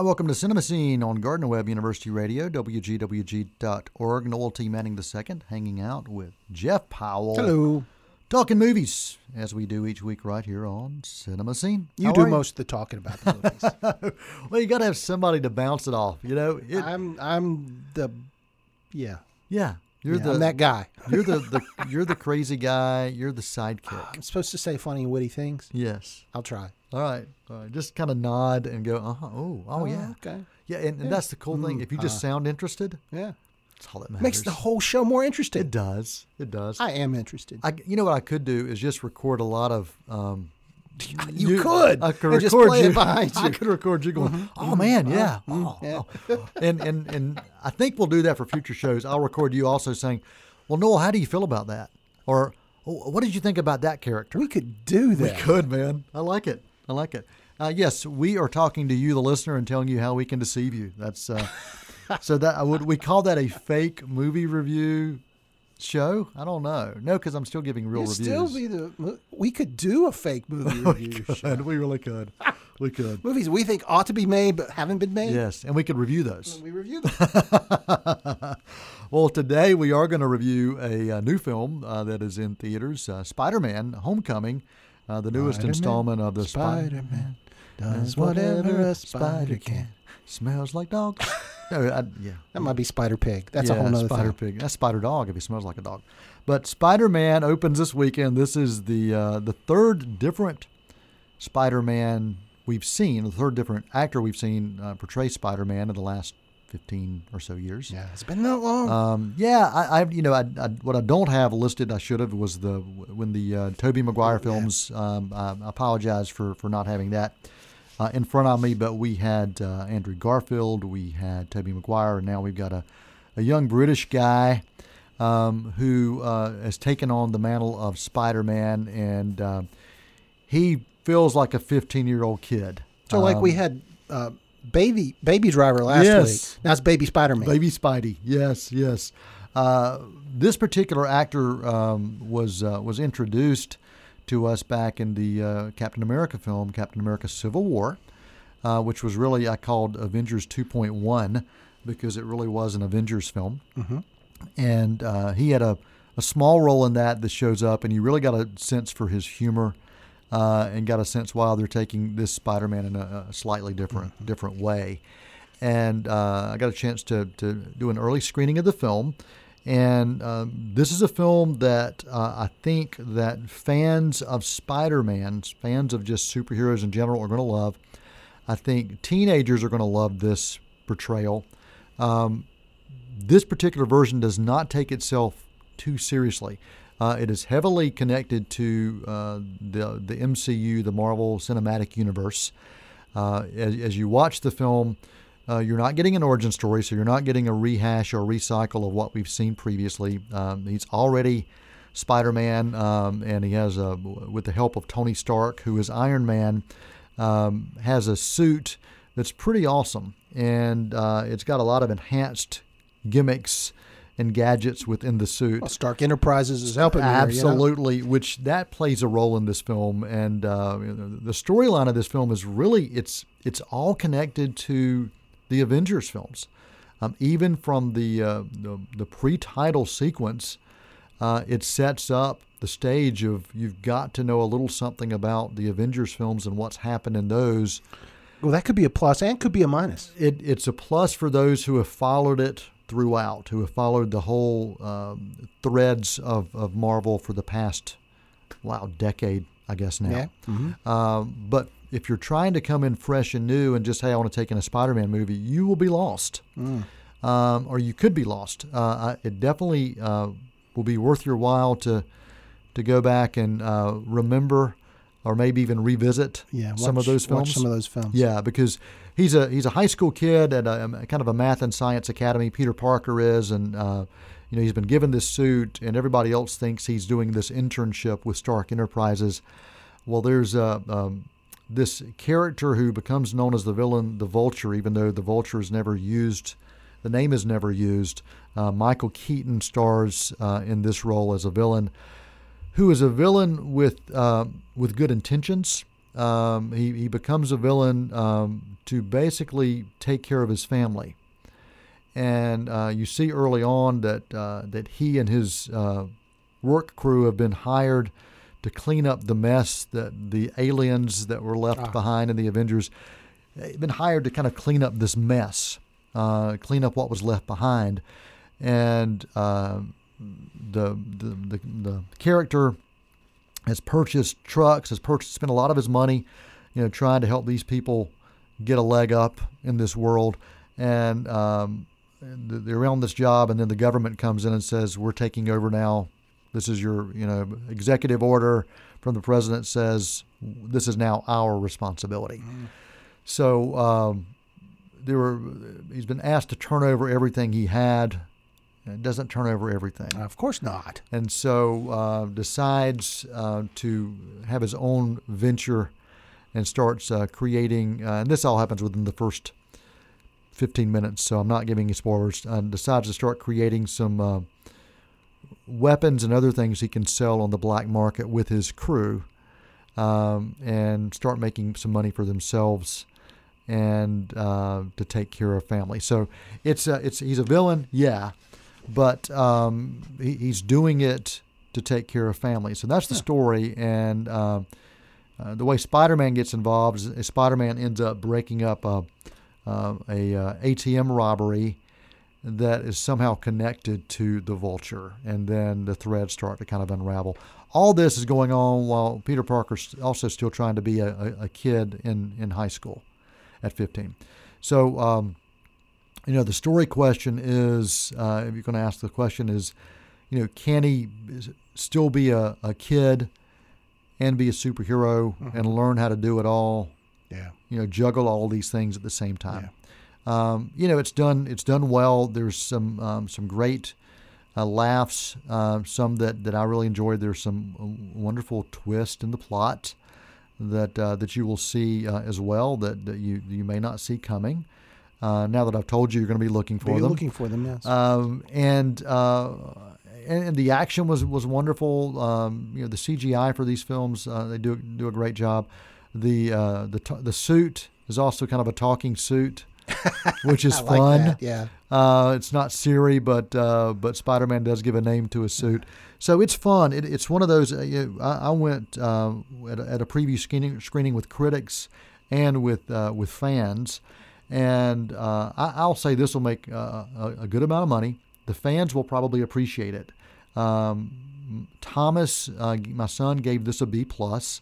Hi, welcome to Cinema Scene on Gardner Webb University Radio, WGWG.org. Noel T. Manning II, hanging out with Jeff Powell. Hello. Talking movies, as we do each week right here on Cinema Scene. You How do most of the talking about the movies. well, you got to have somebody to bounce it off. You know, it, I'm I'm the yeah. yeah, you're yeah, the I'm that guy. you're the, the you're the crazy guy. You're the sidekick. I'm supposed to say funny and witty things. Yes. I'll try. All right. All right. Just kind of nod and go. Uh huh. Oh. Oh yeah. Okay. Yeah. And, and that's the cool thing. Mm, If you just sound interested, Yeah. that's all that matters. Makes the whole show more interesting. It does. It does. I am interested. I, you know what I could do is just record a lot of. Um, you, could. I could record you behind I could record you going. Oh man, yeah. Oh, yeah. oh." And and and I think we'll do that for future shows. I'll record you also saying, "Well, Noel, how do you feel about that?" Or, "Oh, "What did you think about that character?" We could do that. We could, man. I like it. I like it. Uh, yes, we are talking to you, the listener, and telling you how we can deceive you. That's uh, so that I would we call that a fake movie review show. I don't know. No, because I'm still giving real You'd reviews. still be the. We could do a fake movie review show. Could. We really could. We could. Movies we think ought to be made but haven't been made. Yes, and we could review those. We review them. Well, today we are going to review a, uh new film uh, that is in theaters, uh, Spider-Man: Homecoming, uh, the newest Spider-Man, installment of the Spider- Spider-Man does whatever a spider can. Smells like dog. no, I, yeah, That might be Spider Pig. That's yeah, a whole nother Spider thing. Pig. That's Spider Dog if he smells like a dog. But Spider-Man opens this weekend. This is the uh, the third different Spider-Man we've seen, the third different actor we've seen uh, portray Spider-Man in the last fifteen or so years. Yeah, it's been that long. Um, yeah, I, I you know, I, I, what I don't have listed, I should have, was the when the uh, Tobey Maguire films. Um, I apologize for for not having that uh, in front of me, but we had uh, Andrew Garfield, we had Tobey Maguire, and now we've got a, a young British guy um, who uh, has taken on the mantle of Spider-Man, and uh, he feels like a 15-year-old kid. so, like we Um, had uh, Baby Baby Driver last Yes. week. Now it's Baby Spider Man. Baby Spidey. Yes, yes. Uh, this particular actor um, was uh, was introduced to us back in the uh, Captain America film, Captain America: Civil War, uh, which was really I called Avengers 2.1 because it really was an Avengers film. Mhm. And uh, he had a, a small role in that that shows up, and you really got a sense for his humor. Uh, and got a sense why they're taking this Spider-Man in a, a slightly different different way and uh, I got a chance to, to do an early screening of the film. And um, this is a film that uh, I think that fans of Spider-Man, fans of just superheroes in general, are going to love. I think teenagers are going to love this portrayal. Um, this particular version does not take itself too seriously. Uh, it is heavily connected to uh, the the MCU, the Marvel Cinematic Universe. Uh, as, as you watch the film, uh, you're not getting an origin story, so you're not getting a rehash or recycle of what we've seen previously. Um, he's already Spider-Man, um, and he has a, with the help of Tony Stark, who is Iron Man, um, has a suit that's pretty awesome, and uh, it's got a lot of enhanced gimmicks and gadgets within the suit. Well, Stark Enterprises is helping. here, you know? Absolutely, which that plays a role in this film, and uh, the storyline of this film is really it's it's all connected to the Avengers films, um, even from the uh, the, the pre-title sequence. Uh, it sets up the stage of you've got to know a little something about the Avengers films and what's happened in those. Well, that could be a plus and could be a minus. It, it's a plus for those who have followed it throughout, who have followed the whole um, threads of, of Marvel for the past, wow, decade, I guess now. Yeah. Mhm. Um, but if you're trying to come in fresh and new and just, hey, I want to take in a Spider Man movie, you will be lost. Mm. Um, or you could be lost. Uh, it definitely uh, will be worth your while to to go back and uh, remember or maybe even revisit Yeah. some of those films. Watch some of those films. Yeah, because he's a he's a high school kid at a, a kind of a math and science academy. Peter Parker is, and uh, you know he's been given this suit, and everybody else thinks he's doing this internship with Stark Enterprises. Well, there's a um, this character who becomes known as the villain, the Vulture, even though the Vulture is never used. The name is never used. Uh, Michael Keaton stars uh, in this role as a villain, who is a villain with uh, with good intentions. um, he he becomes a villain um, to basically take care of his family, and uh, you see early on that uh, that he and his uh, work crew have been hired to clean up the mess that the aliens that were left Ah. behind in the Avengers. Been hired to kind of clean up this mess, uh, clean up what was left behind, and uh, the, the the the character has purchased trucks, has purchased, spent a lot of his money, you know, trying to help these people get a leg up in this world, and um, they're on this job, and then the government comes in and says, "We're taking over now. This is your, you know, executive order from the president says this is now our responsibility." So um, there were, he's been asked to turn over everything he had. and It doesn't turn over everything Of course not. and so uh, decides uh, to have his own venture and starts uh, creating. Uh, and this all happens within the first 15 minutes, so I'm not giving you spoilers. Uh, decides to start creating some uh, weapons and other things he can sell on the black market with his crew, um, and start making some money for themselves. And uh, to take care of family, so it's uh, it's he's a villain, yeah, but um, he, he's doing it to take care of family. So that's the story. And uh, uh, the way Spider-Man gets involved is, Spider-Man ends up breaking up a, uh, a uh, ATM robbery that is somehow connected to the Vulture, and then the threads start to kind of unravel. All this is going on while Peter Parker's also still trying to be a, a, a kid in, in high school at 15. So, um, you know, the story question is, uh, if you're going to ask the question is, you know, can he still be a, a kid and be a superhero and learn how to do it all? Yeah. You know, juggle all these things at the same time. Um, you know, it's done. It's done well. There's some um, some great uh, laughs. Uh, some that, that I really enjoyed. There's some uh, wonderful twist in the plot that uh, that you will see uh, as well that, that you you may not see coming. Uh, now that I've told you, you're going to be looking for Be them. looking for them, yes. Um, and, uh, and and the action was was wonderful. Um, you know, the CGI for these films uh, they do do a great job. The uh, the t- the suit is also kind of a talking suit, which is like fun. that, Yeah. Uh, it's not Siri, but uh, but Spider-Man does give a name to his suit, so it's fun. It, it's one of those. Uh, you I, I went uh, at, a, at a preview screening screening with critics and with uh, with fans, and uh, I, I'll say this will make uh, a, a good amount of money. The fans will probably appreciate it. Um, Thomas, uh, my son, gave this a B plus.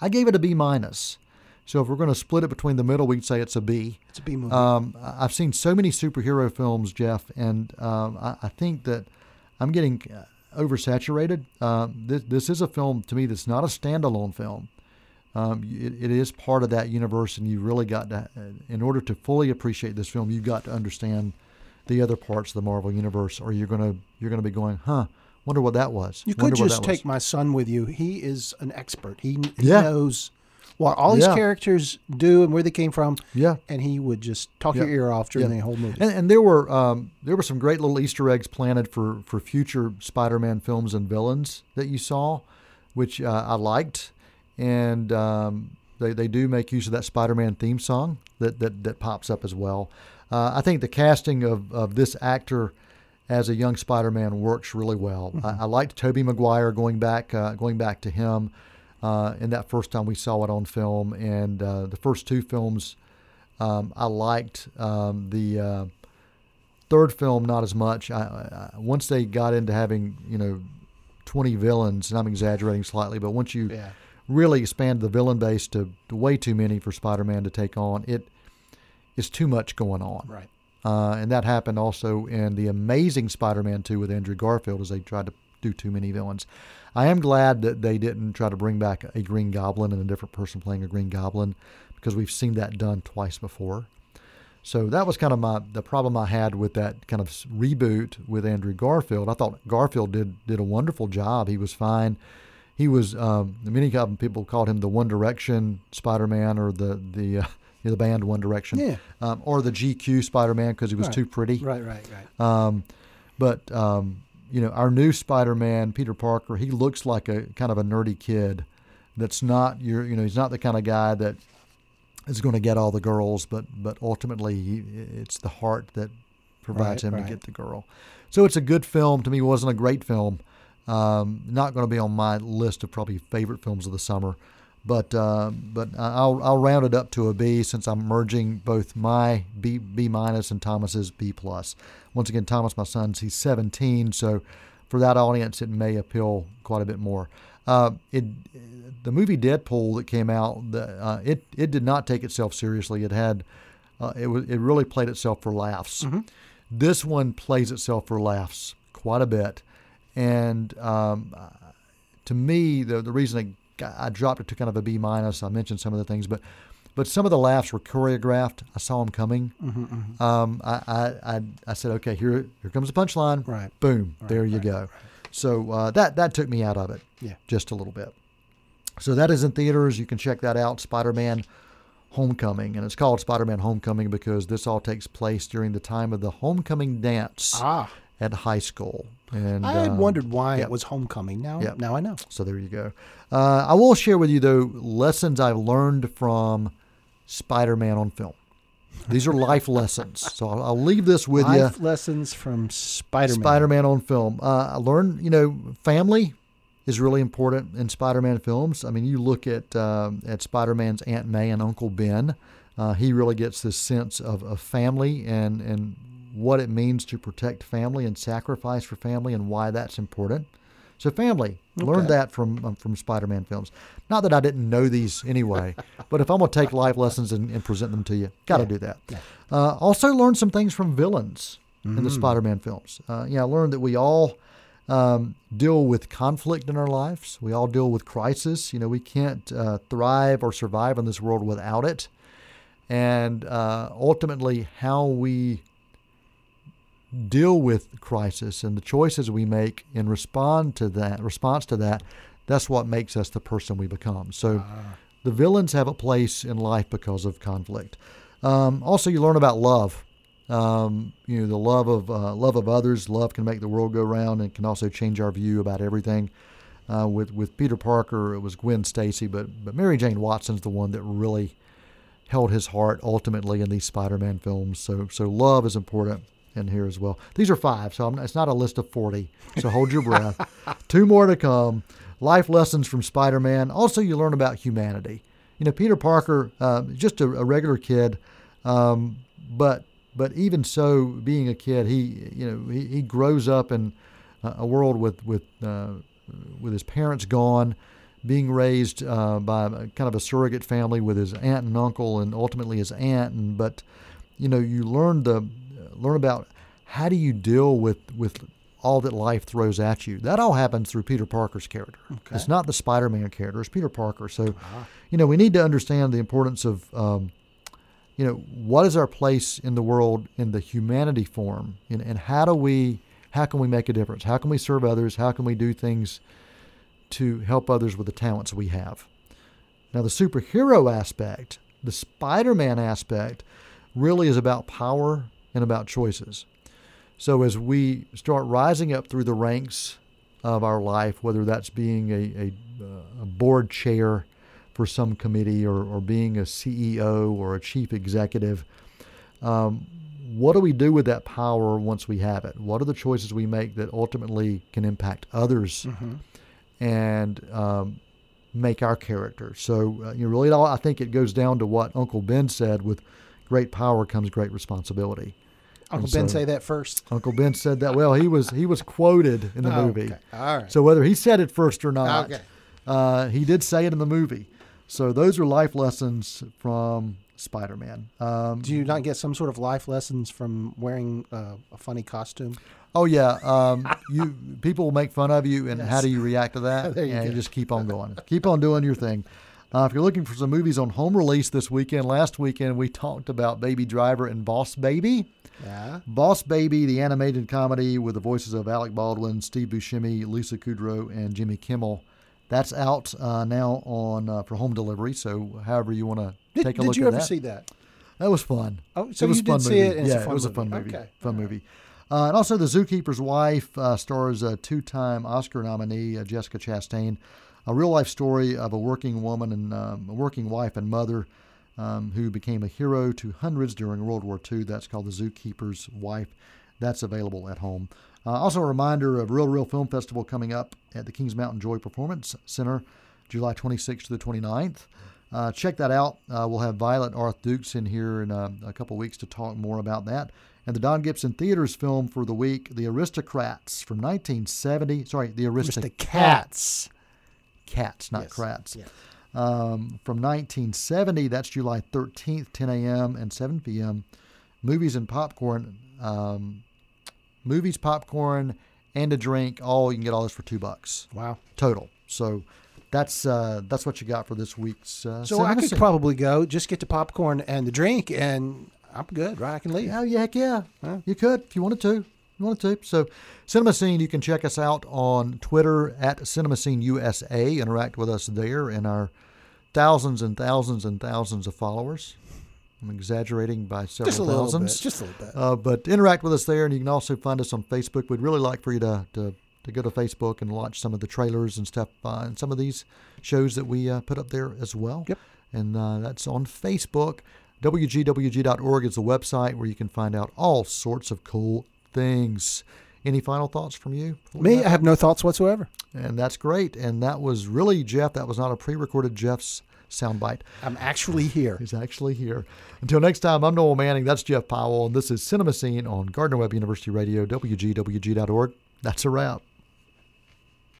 I gave it a B minus. So if we're going to split it between the middle, we'd say it's a B. It's a B movie. Um, I've seen so many superhero films, Jeff, and um, I, I think that I'm getting uh, oversaturated. Uh, this, this is a film to me that's not a standalone film. Um, it, it is part of that universe, and you really got to, uh, in order to fully appreciate this film, you've got to understand the other parts of the Marvel universe, or you're gonna you're gonna be going, huh? Wonder what that was. you could Wonder what just that was." take my son with you. He is an expert. He, he Yeah. knows what all these Yeah. characters do and where they came from. Yeah. And he would just talk Yeah. your ear off during Yeah. the whole movie. And, and there were um, there were some great little Easter eggs planted for for future Spider-Man films and villains that you saw, which uh, I liked, and um, they they do make use of that Spider-Man theme song that that, that pops up as well. Uh, I think the casting of, of this actor as a young Spider-Man works really well. I, I liked Tobey Maguire going back uh, going back to him uh, in that first time we saw it on film, and uh, the first two films. Um, I liked um, the uh, third film not as much. I, I, once they got into having you know twenty villains, and I'm exaggerating slightly, but once you yeah. really expand the villain base to, to way too many for Spider-Man to take on, it is too much going on. Right. Uh, and that happened also in the Amazing Spider-Man 2 with Andrew Garfield as they tried to do too many villains. I am glad that they didn't try to bring back a Green Goblin and a different person playing a Green Goblin because we've seen that done twice before. So that was kind of my the problem I had with that kind of reboot with Andrew Garfield. I thought Garfield did did a wonderful job. He was fine. He was um, many people called him the One Direction Spider-Man or the the uh, the band One Direction Yeah. um, or the GQ Spider-Man because he was Right. too pretty. Right, right, right. Um, but um, you know, our new Spider-Man, Peter Parker, he looks like a kind of a nerdy kid that's not your you know he's not the kind of guy that is going to get all the girls, but but ultimately he, it's the heart that provides Right, him right. to get the girl. So it's a good film. To me, it wasn't a great film. Um, not going to be on my list of probably favorite films of the summer, but uh, but I'll I'll round it up to a B since I'm merging both my B B minus and Thomas's B plus. Once again, Thomas, my son, he's 17, so for that audience, it may appeal quite a bit more. Uh, it the movie Deadpool that came out, the, uh, it it did not take itself seriously. It had uh, it was it really played itself for laughs. This one plays itself for laughs quite a bit, and um, to me, the the reason I, got- I dropped it to kind of a B minus, I mentioned some of the things, but but some of the laughs were choreographed. I saw them coming. Um, I, I, I I said, okay, here here comes the punchline. Right. Boom. there you go. So uh, that that took me out of it. Yeah. Just a little bit. So that is in theaters. You can check that out. Spider-Man Homecoming, and it's called Spider-Man Homecoming because this all takes place during the time of the homecoming dance Ah, at high school. And I had um, wondered why yep. it was homecoming. Now, Yep. now I know. So there you go. Uh, I will share with you though lessons I've learned from Spider-Man on film. These are life lessons. So I'll, I'll leave this with you. Life lessons from Spider-Man. Spider-Man on film. Uh, I learned, you know, family is really important in Spider-Man films. I mean, you look at um, at Spider-Man's Aunt May and Uncle Ben. Uh, he really gets this sense of, of family and and what it means to protect family and sacrifice for family and why that's important. So family, learned that from um, from Spider-Man films. Not that I didn't know these anyway, but if I'm gonna take life lessons and, and present them to you, got to do that. Uh, also learned some things from villains in the Spider-Man films. Uh, yeah, I learned that we all um, deal with conflict in our lives. We all deal with crisis. You know, we can't uh, thrive or survive in this world without it. And uh, ultimately, how we deal with crisis and the choices we make in respond to that response to that that's what makes us the person we become. So the villains have a place in life because of conflict. Um, also you learn about love. Um, you know the love of uh, love of others. Love can make the world go round and can also change our view about everything. Uh, with with Peter Parker it was Gwen Stacy but but Mary Jane Watson's the one that really held his heart ultimately in these Spider-Man films. So so love is important in here as well. These are five, so it's not a list of 40. So hold your breath. Two more to come. Life lessons from Spider-Man. Also, you learn about humanity. You know, Peter Parker, uh, just a, a regular kid, um, but but even so, being a kid, he you know he, he grows up in a world with with uh, with his parents gone, being raised uh, by kind of a surrogate family with his aunt and uncle, and ultimately his aunt. And but you know, you learn the learn about how do you deal with with all that life throws at you. That all happens through Peter Parker's character. Okay. It's not the Spider-Man character; it's Peter Parker. So, you know, we need to understand the importance of. Um, you know, what is our place in the world in the humanity form, and, and how do we, how can we make a difference? How can we serve others? How can we do things to help others with the talents we have? Now, the superhero aspect, the Spider-Man aspect, really is about power and about choices. So as we start rising up through the ranks of our life, whether that's being a, a, uh, a board chair for some committee or, or being a CEO or a chief executive, um, what do we do with that power once we have it? What are the choices we make that ultimately can impact others and um, make our character? So, uh, you know, really, all, I think it goes down to what Uncle Ben said with great power comes great responsibility. Uncle Ben say that first. Uncle Ben said that. Well, he was he was quoted in the Oh, movie. okay. All right. So whether he said it first or not, Okay. uh, he did say it in the movie. So those are life lessons from Spider-Man. Um, Do you not get some sort of life lessons from wearing uh, a funny costume? oh yeah, um, you people will make fun of you, and how do you react to that? There you and go. just keep on going, keep on doing your thing. Uh, if you're looking for some movies on home release this weekend, last weekend we talked about Baby Driver and Boss Baby. Yeah. Boss Baby, the animated comedy with the voices of Alec Baldwin, Steve Buscemi, Lisa Kudrow, and Jimmy Kimmel. That's out uh, now on uh, for home delivery. So, however you want to take a did look you at ever that. see that? That was fun. Oh, so it was you fun did see it, yeah, a fun it was a fun movie. Okay. Fun right. movie. Uh, and also, The Zookeeper's Wife uh, stars a two-time Oscar nominee uh, Jessica Chastain. A real life story of a working woman and um, a working wife and mother um, who became a hero to hundreds during World War II. That's called The Zookeeper's Wife. That's available at home. Uh, also, a reminder of Real Real Film Festival coming up at the Kings Mountain Joy Performance Center, July 26th to the 29th. Uh, check that out. Uh, we'll have Violet Arth Dukes in here in uh, a couple weeks to talk more about that. And the Don Gibson Theaters film for the week, The Aristocrats from 1970. Sorry, The Aristocats. Cats, not Yes. Yeah. Um, from 1970, that's July 13th, 10 a.m. and 7 p.m. Movies and popcorn. Um, movies, popcorn, and a drink. All you can get all this for two bucks Wow. total. So that's uh, that's what you got for this week's. Uh, So I could Scene. probably go, just get the popcorn and the drink, and I'm good, right? I can leave. Oh yeah, heck yeah. Huh? You could if you wanted to. You wanted to. So, Cinema Scene, you can check us out on Twitter at Cinema Scene USA. Interact with us there and our thousands and thousands and thousands of followers. I'm exaggerating by several Just thousands. bit. Just a little bit. Uh, but interact with us there, and you can also find us on Facebook. We'd really like for you to, to, to go to Facebook and watch some of the trailers and stuff, uh, and some of these shows that we uh, put up there as well. Yep. And uh, that's on Facebook. WGWG.org is the website where you can find out all sorts of cool things. Any final thoughts from you? Me, wrap I have no thoughts whatsoever. and that's great. And that was really Jeff. That was not a pre-recorded Jeff's soundbite. I'm actually here. He's actually here. Until next time, I'm Noel Manning. That's Jeff Powell, and this is Cinema Scene on Gardner Webb University Radio, WGWG.org. That's a wrap.